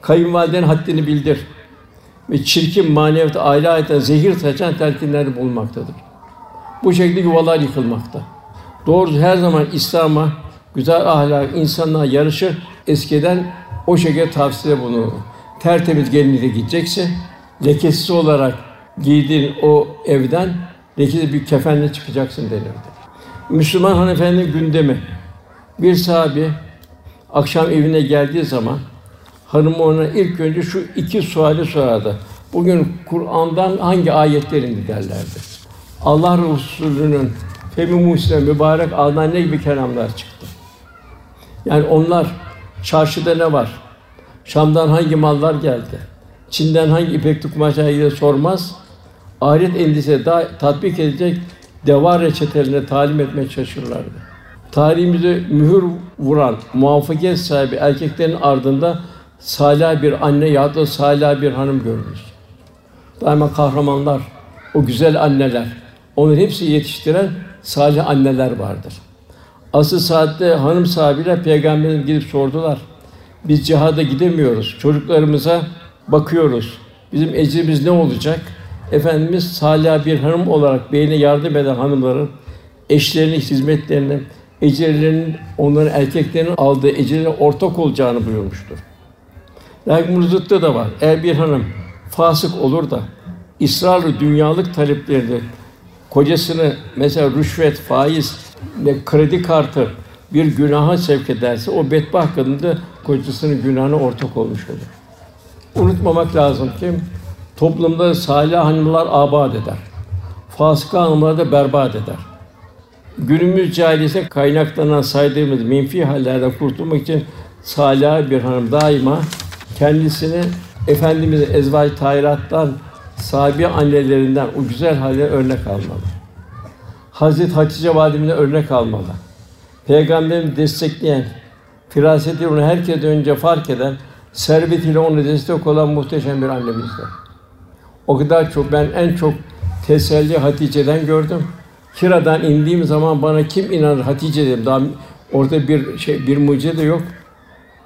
Speaker 2: Kayınvalidenin haddini bildir. Ve çirkin maneviyat, aile hayatına zehir saçan telkinler bulunmaktadır. Bu şekilde yuvalar yıkılmakta. Doğrusu her zaman İslam'a, güzel ahlak, insanlığa yarışır. Eskiden o şekilde tavsiye bunu. Tertemiz gelinliğe gidecekse, lekesiz olarak giydiğin o evden lekesiz bir kefenle çıkacaksın denirdi. Müslüman hanımefendinin gündemi. Bir sahabi akşam evine geldiği zaman hanım ona ilk önce şu iki suali sorardı. Bugün Kur'an'dan hangi ayetlerini derlerdi. Allah Resulü'nün Femi Musa mübarek ağzından ne gibi kelamlar çıktı. Yani onlar çarşıda ne var? Şam'dan hangi mallar geldi? Çin'den hangi ipek kumaşlar ile sormaz. Ahiret endişesi daha tatbik edecek deva reçetelerine talim etmeye çalışırlardı. Tarihimizde mühür vuran muvaffakiyet sahibi erkeklerin ardında salih bir anne ya da salih bir hanım görürüz. Daima kahramanlar, o güzel anneler, onları hepsi yetiştiren salih anneler vardır. Asıl saatte hanım sahibiyle peygamberimiz gidip sordular. Biz cihada gidemiyoruz. Çocuklarımıza bakıyoruz. Bizim ecrimiz ne olacak? Efendimiz salih bir hanım olarak beyine yardım eden hanımların eşlerinin hizmetlerine, ecirlerinin onların erkeklerinin aldığı ecirlere ortak olacağını buyurmuştur. Lakin bunun da var. Eğer bir hanım fasık olur da ısrarlı dünyalık taleplerini kocasını mesela rüşvet, faiz ve kredi kartı bir günaha sevk ederse o bedbaht kadın da kocasının günahına ortak olmuş olur. Unutmamak lazım ki toplumda salih hanımlar abad eder. Fasık hanımlar da berbat eder. Günümüz cahiliyete kaynaklanan saydığımız menfi hallerden kurtulmak için salih bir hanım daima kendisini Efendimiz'in ezvaj tahirattan sahibi annelerinden o güzel haline örnek almalı. Hazreti Hatice validemize örnek almalı. Peygamberimizi destekleyen, firasetiyle onu herkese önce fark eden, servetiyle onu destek olan muhteşem bir annemizdir. O kadar çok ben en çok teselli Hatice'den gördüm. Kira'dan indiğim zaman bana kim inanır Hatice dedim. Daha orada bir şey bir mucize de yok.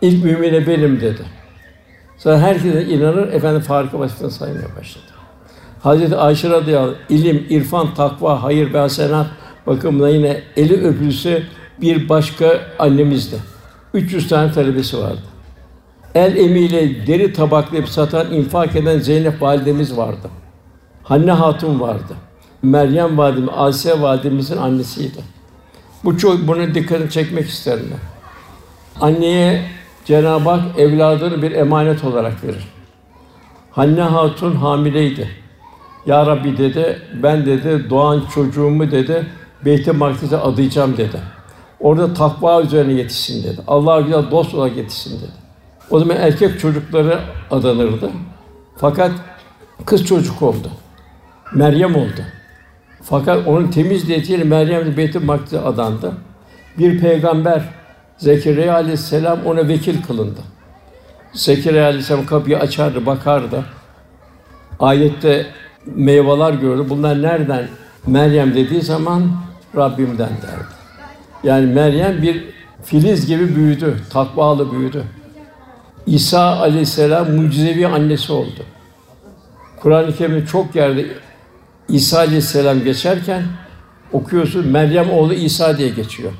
Speaker 2: İlk mümine benim dedi. Sonra herkese inanır, efendim farkı vazifesini saymaya başladı. Hazreti Ayşe radıyallahu anh, ilim, irfan, takva, hayır ve hasenat bakımından yine eli öpülse bir başka annemizdi. 300 tane talebesi vardı. El emiyle deri tabaklayıp satan, infak eden Zeynep validemiz vardı. Hanne Hatun vardı. Meryem validemiz, Asiye validemizin annesiydi. Bu çok buna dikkatini çekmek isterim. Anneye Cenab-ı Hak evladını bir emanet olarak verir. Hanne Hatun hamileydi. Ya Rabbi dedi, ben dedi doğan çocuğumu dedi Beyt-i Makdis'e adayacağım dedi. Orada takva üzerine yetişsin dedi. Allah'a güzel dost olarak yetişsin dedi. O zaman erkek çocukları adanırdı. Fakat kız çocuk oldu. Meryem oldu. Fakat onun temiz niyetiyle Meryem Beyt-i Makdis'e adandı. Bir peygamber Zekeriya aleyhisselam ona vekil kılındı. Zekeriya aleyhisselam kapıyı açardı, bakardı. Ayette meyveler gördü. Bunlar nereden? Meryem dediği zaman Rabbimden derdi. Yani Meryem bir filiz gibi büyüdü, takvalı büyüdü. İsa aleyhisselam mucizevi annesi oldu. Kur'an-ı Kerim'de çok yerde İsa aleyhisselam geçerken okuyorsun Meryem oğlu İsa diye geçiyor.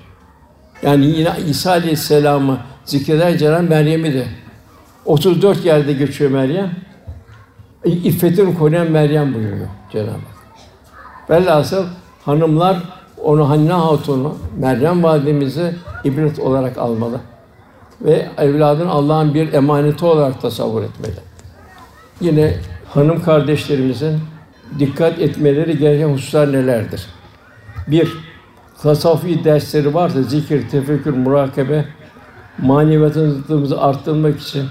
Speaker 2: Yani yine İsa aleyhisselamı zikreder Cenab Meryem'i de 34 yerde geçiyor Meryem. İffetini koruyan Meryem buyuruyor Cenab-ı Hak. Velhasıl hanımlar onu Hanne Hatun'u, Meryem validemizi ibret olarak almalı ve evladın Allah'ın bir emaneti olarak tasavvur etmeli. Yine hanım kardeşlerimizin dikkat etmeleri gereken hususlar nelerdir? Bir, tasavvufi dersleri varsa zikir, tefekkür, murakabe, maneviyatımızı arttırmak için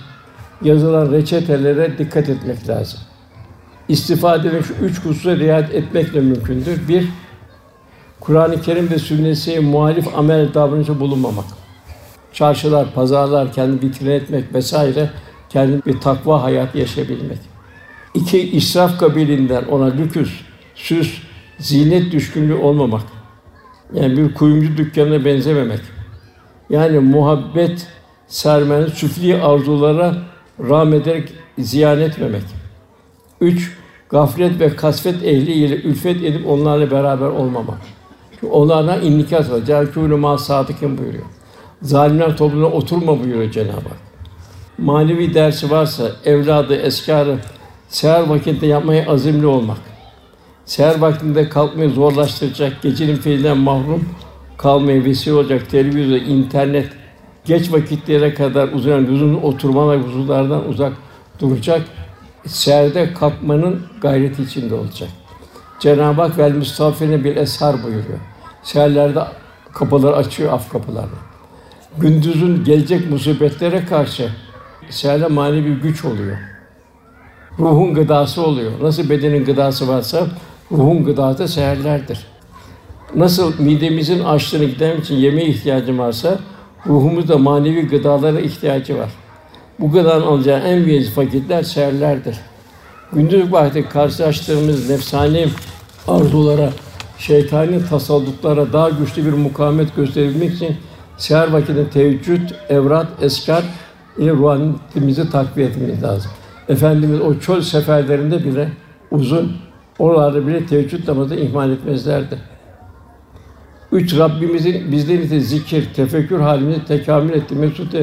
Speaker 2: yazılan reçetelere dikkat etmek lazım. İstifade ve şu üç hususa riayet etmekle mümkündür. Bir, Kur'an-ı Kerim ve sünnesi muhalif amel davranışı bulunmamak. Çarşılar, pazarlar, kendi vitrin etmek vesaire kendi bir takva hayat yaşayabilmek. İki, israf kabilinden ona lüküs, süs, zinet düşkünlüğü olmamak. Yani bir kuyumcu dükkanına benzememek. Yani muhabbet sermenin süfli arzulara rağm ederek ziyan etmemek. Üç, gaflet ve kasvet ehliyle ülfet edip onlarla beraber olmamak. Çünkü onlardan innikas var. Câkûnü mâ buyuruyor. Zalimler toplumuna oturma buyuruyor Cenab-ı Hak. Manevi dersi varsa evladı, eskarı seher vakitte yapmaya azimli olmak. Seher vaktinde kalkmayı zorlaştıracak, gecenin feyzinden mahrum kalmaya vesile olacak televizyon, internet, geç vakitlere kadar uzayan uzun oturmalar, huzurlardan uzak duracak. Seherde kalkmanın gayreti içinde olacak. Cenab-ı Hak vel müstafine bir eshar buyuruyor. Seherlerde kapılar açıyor, af kapılarını. Gündüzün gelecek musibetlere karşı seherle manevi bir güç oluyor. Ruhun gıdası oluyor. Nasıl bedenin gıdası varsa ruhun gıdası seherlerdir. Nasıl midemizin açlığını gidermek için yemeğe ihtiyacı varsa ruhumuz da manevi gıdalara ihtiyacı var. Bu gıdanın alacağı en büyük vakitler seherlerdir. Gündüz vakti karşılaştığımız nefsani arzulara, şeytani tasallutlara daha güçlü bir mukavemet gösterebilmek için seher vakitinde teheccüd, evrat, eskar ile ruhaniyetimizi takviye etmemiz lazım. Efendimiz o çöl seferlerinde bile uzun, oralarda bile teheccüd namazı ihmal etmezlerdi. Üç, Rabbimizin bizler için zikir, tefekkür halimizi tekamül etti. Mesut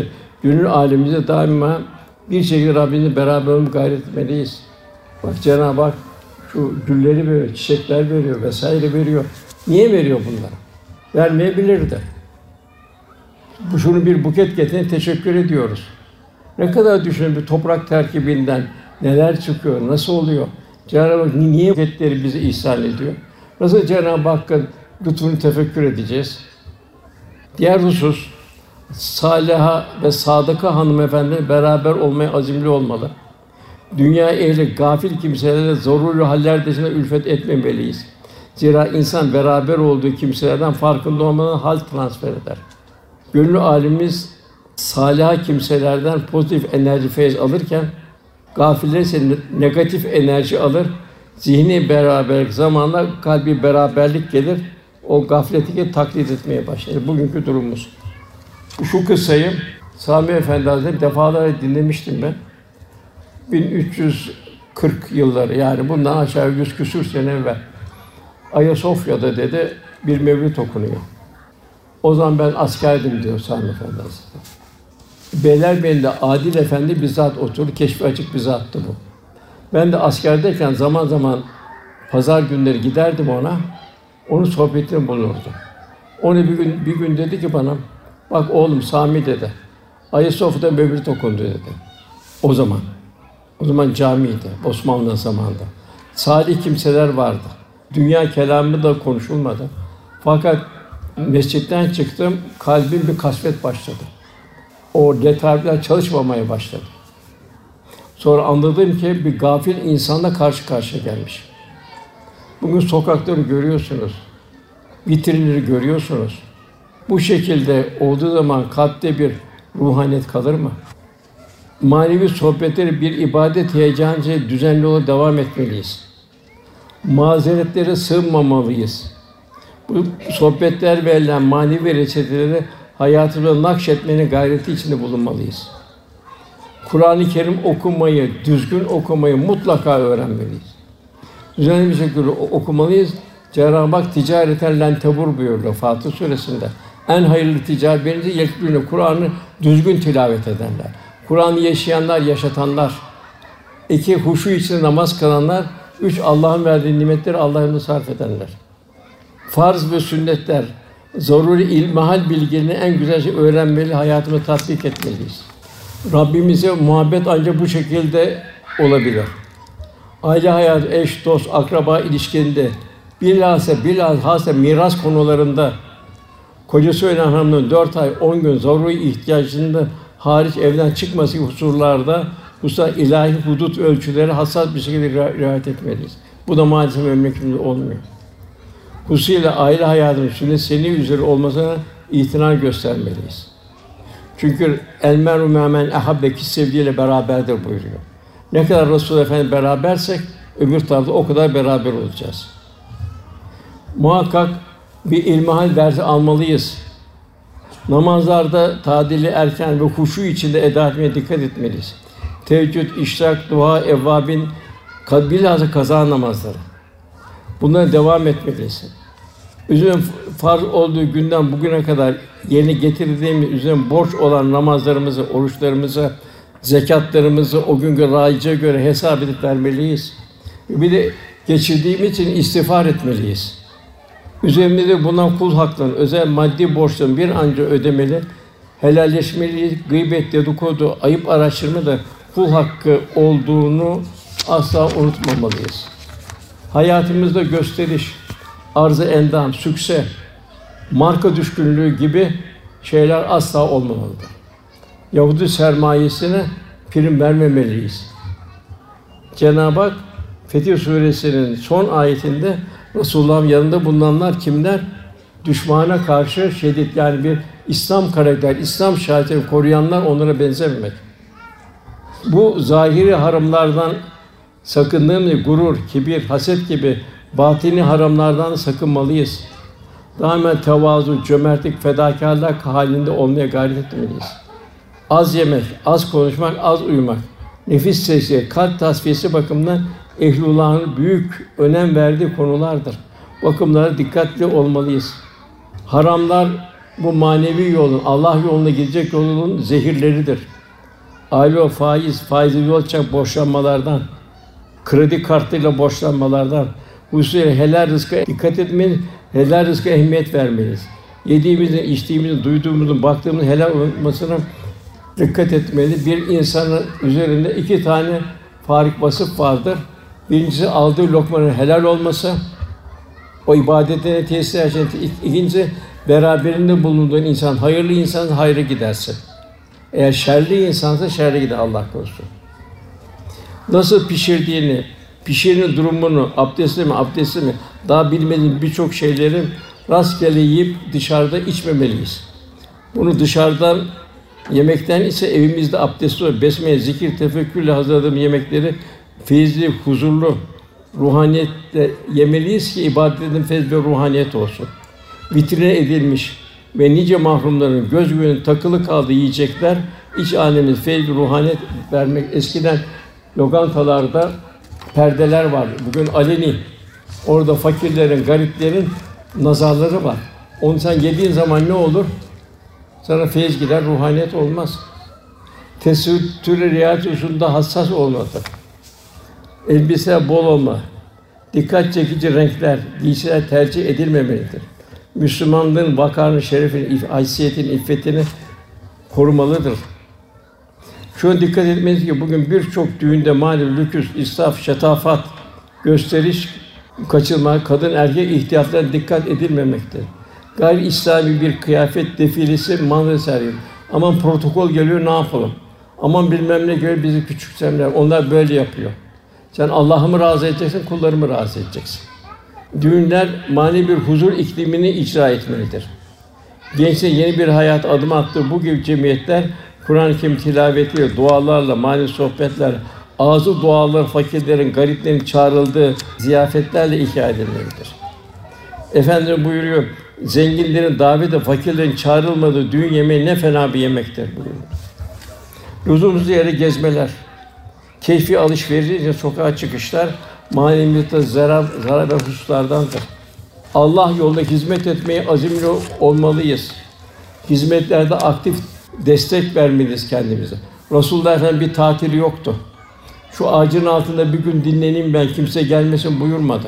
Speaker 2: gönül alemimize daima bir şekilde Rabbimizle beraber olmak gayret etmeliyiz. Bak Cenab-ı Hak şu gülleri veriyor, çiçekler veriyor vesaire veriyor. Niye veriyor bunları? Vermeyebilirdi. Bu şunu bir buket getirin teşekkür ediyoruz. Ne kadar düşünün bir toprak terkibinden neler çıkıyor, nasıl oluyor? Cenab-ı Hak niye buketleri bize ihsan ediyor? Nasıl Cenab-ı Hakk'ın lütfunu tefekkür edeceğiz? Diğer husus, Saliha ve Sadıka hanımefendi beraber olmaya azimli olmalı. Dünya ehli gafil kimselerle zorunlu haller dışında ülfet etmemeliyiz. Zira insan beraber olduğu kimselerden farkında olmadan hal transfer eder. Gönlü alimiz salih kimselerden pozitif enerji feyz alırken gafiller ise negatif enerji alır. Zihni beraberlik zamanla kalbi beraberlik gelir. O gafleti taklit etmeye başlar. Bugünkü durumumuz. Şu kıssayı Sami Efendi Hazretleri defalarca dinlemiştim ben. 1340 yılları yani bundan aşağı yüz küsür sene evvel Ayasofya'da dedi bir mevlüt okunuyor. O zaman ben askerdim diyor Sami Efendi Hazretleri. Beylerbeyi'nde Adil Efendi bizzat oturdu, keşfi açık bir zattı bu. Ben de askerdeyken zaman zaman pazar günleri giderdim ona, onun sohbetini bulurdum. Onu bir gün, bir gün dedi ki bana, bak oğlum Sami dedi, Ayasofya'da mevlüt okundu dedi. O zaman. O zaman camiydi, Osmanlı zamanında. Salih kimseler vardı. Dünya kelamı da konuşulmadı. Fakat mescitten çıktım, kalbim bir kasvet başladı. O detaylar çalışmamaya başladı. Sonra anladım ki bir gafil insanla karşı karşıya gelmiş. Bugün sokakları görüyorsunuz. Vitrinleri görüyorsunuz. Bu şekilde olduğu zaman kalpte bir ruhaniyet kalır mı? Manevi sohbetleri bir ibadet heyecanı düzenli olarak devam etmeliyiz. Mazeretlere sığınmamalıyız. Bu sohbetler verilen manevi reçeteleri hayatımıza nakşetmenin gayreti içinde bulunmalıyız. Kur'an-ı Kerim okumayı, düzgün okumayı mutlaka öğrenmeliyiz. Düzenli bir şekilde okumalıyız. Cenab-ı Hak ticareten len tebur Fatih Suresi'nde. En hayırlı ticaret birincisi yekbûne Kur'an'ı düzgün tilavet edenler. Kur'an'ı yaşayanlar, yaşatanlar. İki, huşu içinde namaz kılanlar. Üç, Allah'ın verdiği nimetleri Allah'ın sarf edenler. Farz ve sünnetler, zaruri ilmihal bilgilerini en güzel şey öğrenmeli, hayatımı tatbik etmeliyiz. Rabbimize muhabbet ancak bu şekilde olabilir. Aile hayatı, eş, dost, akraba ilişkinde bilhassa bilhassa miras konularında kocası ölen hanımın dört ay on gün zaruri ihtiyacında hariç evden çıkması gibi hususlarda hususa ilahi hudut ölçüleri hassas bir şekilde riayet etmeliyiz. Bu da maalesef memleketimizde olmuyor. Hususuyla aile hayatının sünnet seni üzeri olmasına itina göstermeliyiz. Çünkü el meru memen ahabbe ki sevdiğiyle beraberdir buyuruyor. Ne kadar Resul Efendi berabersek öbür tarafta o kadar beraber olacağız. Muhakkak bir ilmihal dersi almalıyız. Namazlarda tadili erken ve huşu içinde eda etmeye dikkat etmeliyiz. Teheccüd, işrak, dua, evvabin, bilhassa kaza namazları. Bunlara devam etmeliyiz. Üzerine farz olduğu günden bugüne kadar yeni getirdiğimiz üzerine borç olan namazlarımızı, oruçlarımızı, zekatlarımızı o günkü raice göre hesap edip vermeliyiz. Bir de geçirdiğimiz için istiğfar etmeliyiz. Üzerimizde bulunan kul haklarının, özel maddi borçların bir anca ödemeli, helalleşmeli, gıybet, dedikodu, ayıp araştırma da kul hakkı olduğunu asla unutmamalıyız. Hayatımızda gösteriş, arzı endam, sükse, marka düşkünlüğü gibi şeyler asla olmamalıdır. Yahudi sermayesine prim vermemeliyiz. Cenab-ı Hak Fetih Suresinin son ayetinde Resulullah'ın yanında bulunanlar kimler? Düşmana karşı şiddet yani bir İslam karakter, İslam şahitini koruyanlar onlara benzememek. Bu zahiri haramlardan sakındığımız gurur, kibir, haset gibi batini haramlardan sakınmalıyız. Daima tevazu, cömertlik, fedakarlık halinde olmaya gayret etmeliyiz. Az yemek, az konuşmak, az uyumak, nefis sesi, kalp tasfiyesi bakımından ehlullah'ın büyük önem verdiği konulardır. Bakımlara dikkatli olmalıyız. Haramlar bu manevi yolun, Allah yoluna gidecek yolun zehirleridir. Aile faiz, faizli yol çak borçlanmalardan, kredi kartıyla borçlanmalardan, hususuyla helal rızka dikkat etmeliyiz, helal rızka ehemmiyet vermeliyiz. Yediğimizin, içtiğimizin, duyduğumuzun, baktığımızın helal olmasına dikkat etmeli. Bir insanın üzerinde iki tane farik vasıf vardır. Birincisi aldığı lokmanın helal olması, o ibadetine tesir eden. İkincisi beraberinde bulunduğun insan hayırlı insan hayrı gidersin. Eğer şerli insansa şerli gider Allah korusun. Nasıl pişirdiğini, pişirinin durumunu, abdestli mi, abdestli mi, daha bilmediğin birçok şeyleri rastgele yiyip dışarıda içmemeliyiz. Bunu dışarıdan yemekten ise evimizde abdestli olarak besmele, zikir, tefekkürle hazırladığım yemekleri feyizli, huzurlu, ruhaniyetle yemeliyiz ki ibadetin feyz ve ruhaniyet olsun. Vitrine edilmiş ve nice mahrumların göz takılı kaldığı yiyecekler iç alemi feyz ruhaniyet vermek eskiden lokantalarda perdeler var. Bugün aleni. Orada fakirlerin, gariplerin nazarları var. Onu sen yediğin zaman ne olur? Sana feyiz gider, ruhaniyet olmaz. Tesettüre riayet usulunda hassas olmalıdır. Elbise bol olma, dikkat çekici renkler, giysiler tercih edilmemelidir. Müslümanlığın vakarını, şerefini, haysiyetini, iffetini korumalıdır. Şuna dikkat etmeliyiz ki bugün birçok düğünde mali lüküs, israf, şatafat, gösteriş, kaçırma, kadın erkek ihtiyatlarına dikkat edilmemektedir. Gayri İslami bir kıyafet defilesi manzara sergiliyor. Aman protokol geliyor ne yapalım? Aman bilmem ne göre bizi küçüksemler. Onlar böyle yapıyor. Sen Allah'ımı razı edeceksin, kullarımı razı edeceksin. Düğünler mani bir huzur iklimini icra etmelidir. Gençliğe yeni bir hayat adım attığı bu gibi cemiyetler Kur'an-ı Kerim tilavetiyle, dualarla, mani sohbetler, ağzı dualar fakirlerin, gariplerin çağrıldığı ziyafetlerle ihya edilmelidir. Efendim buyuruyor, zenginlerin davete, fakirlerin çağrılmadığı düğün yemeği ne fena bir yemektir buyuruyor. Lüzumsuz yere gezmeler, keyfi alışverişle sokağa çıkışlar maneviyata zarar, zarar ve hususlardandır. Allah yolunda hizmet etmeye azimli olmalıyız. Hizmetlerde aktif destek vermeliyiz kendimize. Resulullah Efendimiz bir tatili yoktu. Şu ağacın altında bir gün dinleneyim ben kimse gelmesin buyurmadı.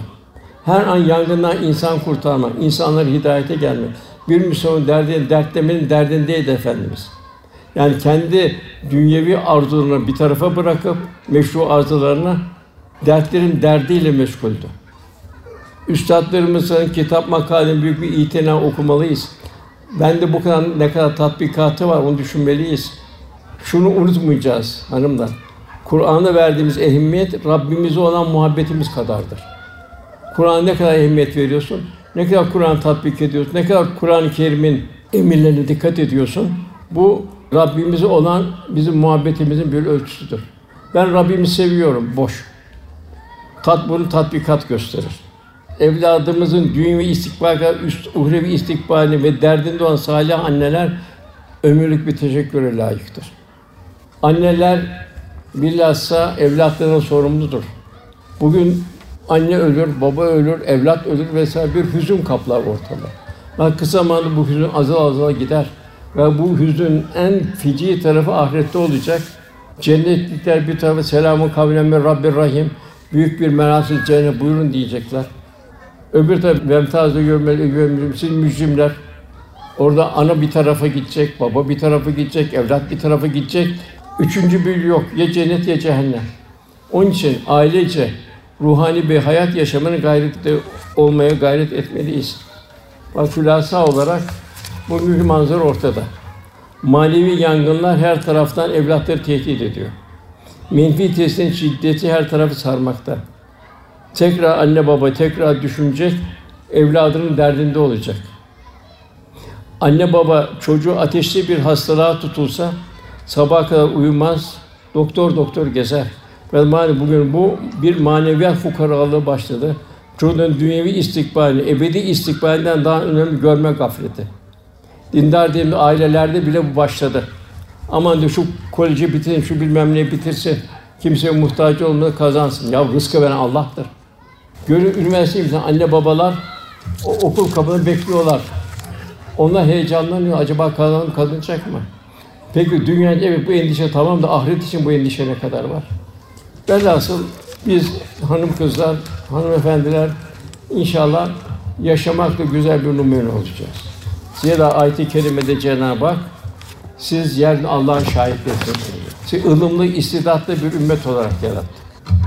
Speaker 2: Her an yangından insan kurtarmak, insanları hidayete gelmek. Bir Müslüman derdi, dertlemenin derdindeydi Efendimiz. Yani kendi dünyevi arzularını bir tarafa bırakıp meşru arzularına dertlerin derdiyle meşguldü. Üstadlarımızın kitap makalelerini büyük bir itina okumalıyız. Ben de bu kadar ne kadar tatbikatı var onu düşünmeliyiz. Şunu unutmayacağız hanımlar. Kur'an'a verdiğimiz ehemmiyet Rabbimize olan muhabbetimiz kadardır. Kur'an'a ne kadar ehemmiyet veriyorsun? Ne kadar Kur'an tatbik ediyorsun? Ne kadar Kur'an-ı Kerim'in emirlerine dikkat ediyorsun? Bu Rabbimize olan bizim muhabbetimizin bir ölçüsüdür. Ben Rabbimi seviyorum, boş. Tat bunu tatbikat gösterir. Evladımızın dünyevi istikbalına, üst uhrevi istikbalini ve derdinde olan salih anneler ömürlük bir teşekküre layıktır. Anneler bilhassa evlatlarına sorumludur. Bugün anne ölür, baba ölür, evlat ölür vesaire bir hüzün kaplar ortalığı. Bak kısa zamanda bu hüzün azal azal gider. Ve bu hüzün en fici tarafı ahirette olacak. Cennetlikler bir tarafı selamun kavlen min Rabbir Rahim. Büyük bir merasil cennet buyurun diyecekler. Öbür taraf vemtazı görmeli görmeli siz mücrimler. Orada ana bir tarafa gidecek, baba bir tarafa gidecek, evlat bir tarafa gidecek. Üçüncü bir yok. Ya cennet ya cehennem. Onun için ailece ruhani bir hayat yaşamını gayrette olmaya gayret etmeliyiz. Bak hülasa olarak bu mühim manzara ortada. Manevi yangınlar her taraftan evlatları tehdit ediyor. Menfi tesisin şiddeti her tarafı sarmakta. Tekrar anne baba tekrar düşünecek, evladının derdinde olacak. Anne baba çocuğu ateşli bir hastalığa tutulsa sabah kadar uyumaz, doktor doktor gezer. Ve bugün bu bir maneviyat fukaralığı başladı. Çocuğun dünyevi istikbali, ebedi istikbalinden daha önemli görme gafleti. Dindar dediğimiz ailelerde bile bu başladı. Aman diyor şu koleji bitirsin, şu bilmem neyi bitirsin. Kimseye muhtaç olmadan kazansın. Ya rızkı veren Allah'tır. Görün üniversite imtihan, anne babalar o okul kapını bekliyorlar. Onlar heyecanlanıyor. Acaba kazan kazanacak mı? Peki dünyada evet bu endişe tamam da ahiret için bu endişe ne kadar var? Velhasıl biz hanım kızlar, hanımefendiler inşallah yaşamakla güzel bir numune olacağız. Zira ayet-i kerimede Cenab-ı Hak siz yerin Allah'ın şahitlerisiniz. Siz ılımlı, istidatlı bir ümmet olarak yarattı.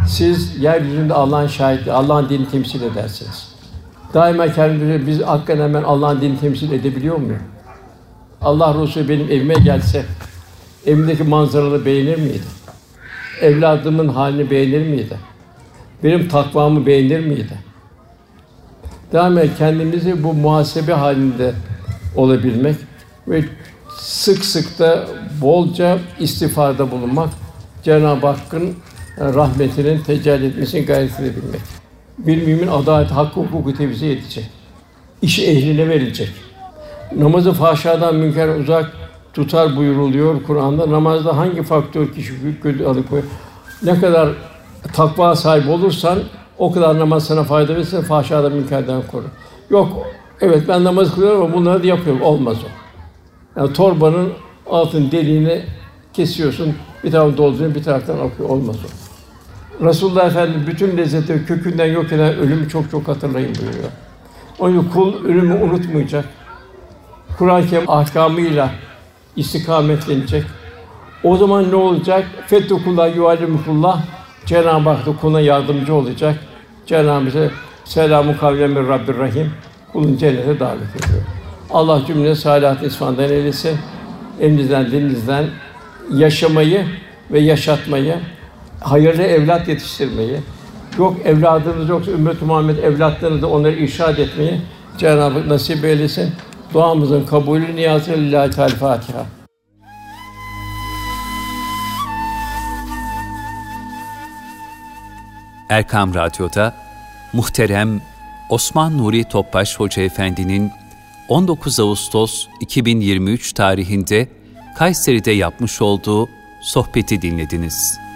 Speaker 2: Siz yeryüzünde Allah'ın şahitli, Allah'ın dinini temsil edersiniz. Daima kendimize biz hakikaten ben Allah'ın dinini temsil edebiliyor muyum? Allah Resulü benim evime gelse evimdeki manzaraları beğenir miydi? Evladımın halini beğenir miydi? Benim takvamı beğenir miydi? Daima kendimizi bu muhasebe halinde olabilmek ve sık sık da bolca istifade bulunmak, Cenab-ı Hakk'ın rahmetinin tecelli etmesini gayret edebilmek. Bir mümin adalet, hakkı, hukuku tevzi edecek. İşi ehline verilecek. Namazı fahşadan münker uzak tutar buyuruluyor Kur'an'da. Namazda hangi faktör kişi kötü alıkoyuyor? Ne kadar takva sahibi olursan o kadar namaz sana fayda verirse fahşadan münkerden koru. Yok Evet ben namaz kılıyorum ama bunları da yapıyorum. Olmaz o. Yani torbanın altın deliğini kesiyorsun, bir taraftan dolduruyorsun, bir taraftan akıyor. Olmaz o. Resulullah Efendimiz bütün lezzeti kökünden yok eden ölümü çok çok hatırlayın buyuruyor. Onun kul ölümü unutmayacak. Kur'an-ı Kerim ahkamıyla istikametlenecek. O zaman ne olacak? Fethukullah yuallimukullah Cenab-ı Hak da kuluna yardımcı olacak. Cenab-ı Hak selamun kavlen min Rabbir Rahim kulun cennete davet ediyor. Allah cümle salihat isfandan eylesin. Elinizden, dilinizden yaşamayı ve yaşatmayı, hayırlı evlat yetiştirmeyi, yok evladınız yoksa ümmet-i Muhammed evlatlarınızı onları irşad etmeyi Cenab-ı nasip eylesin. Duamızın kabulü niyazı lillahi teala Fatiha.
Speaker 1: Erkam Radyo'da muhterem Osman Nuri Topbaş Hoca Efendi'nin 19 Ağustos 2023 tarihinde Kayseri'de yapmış olduğu sohbeti dinlediniz.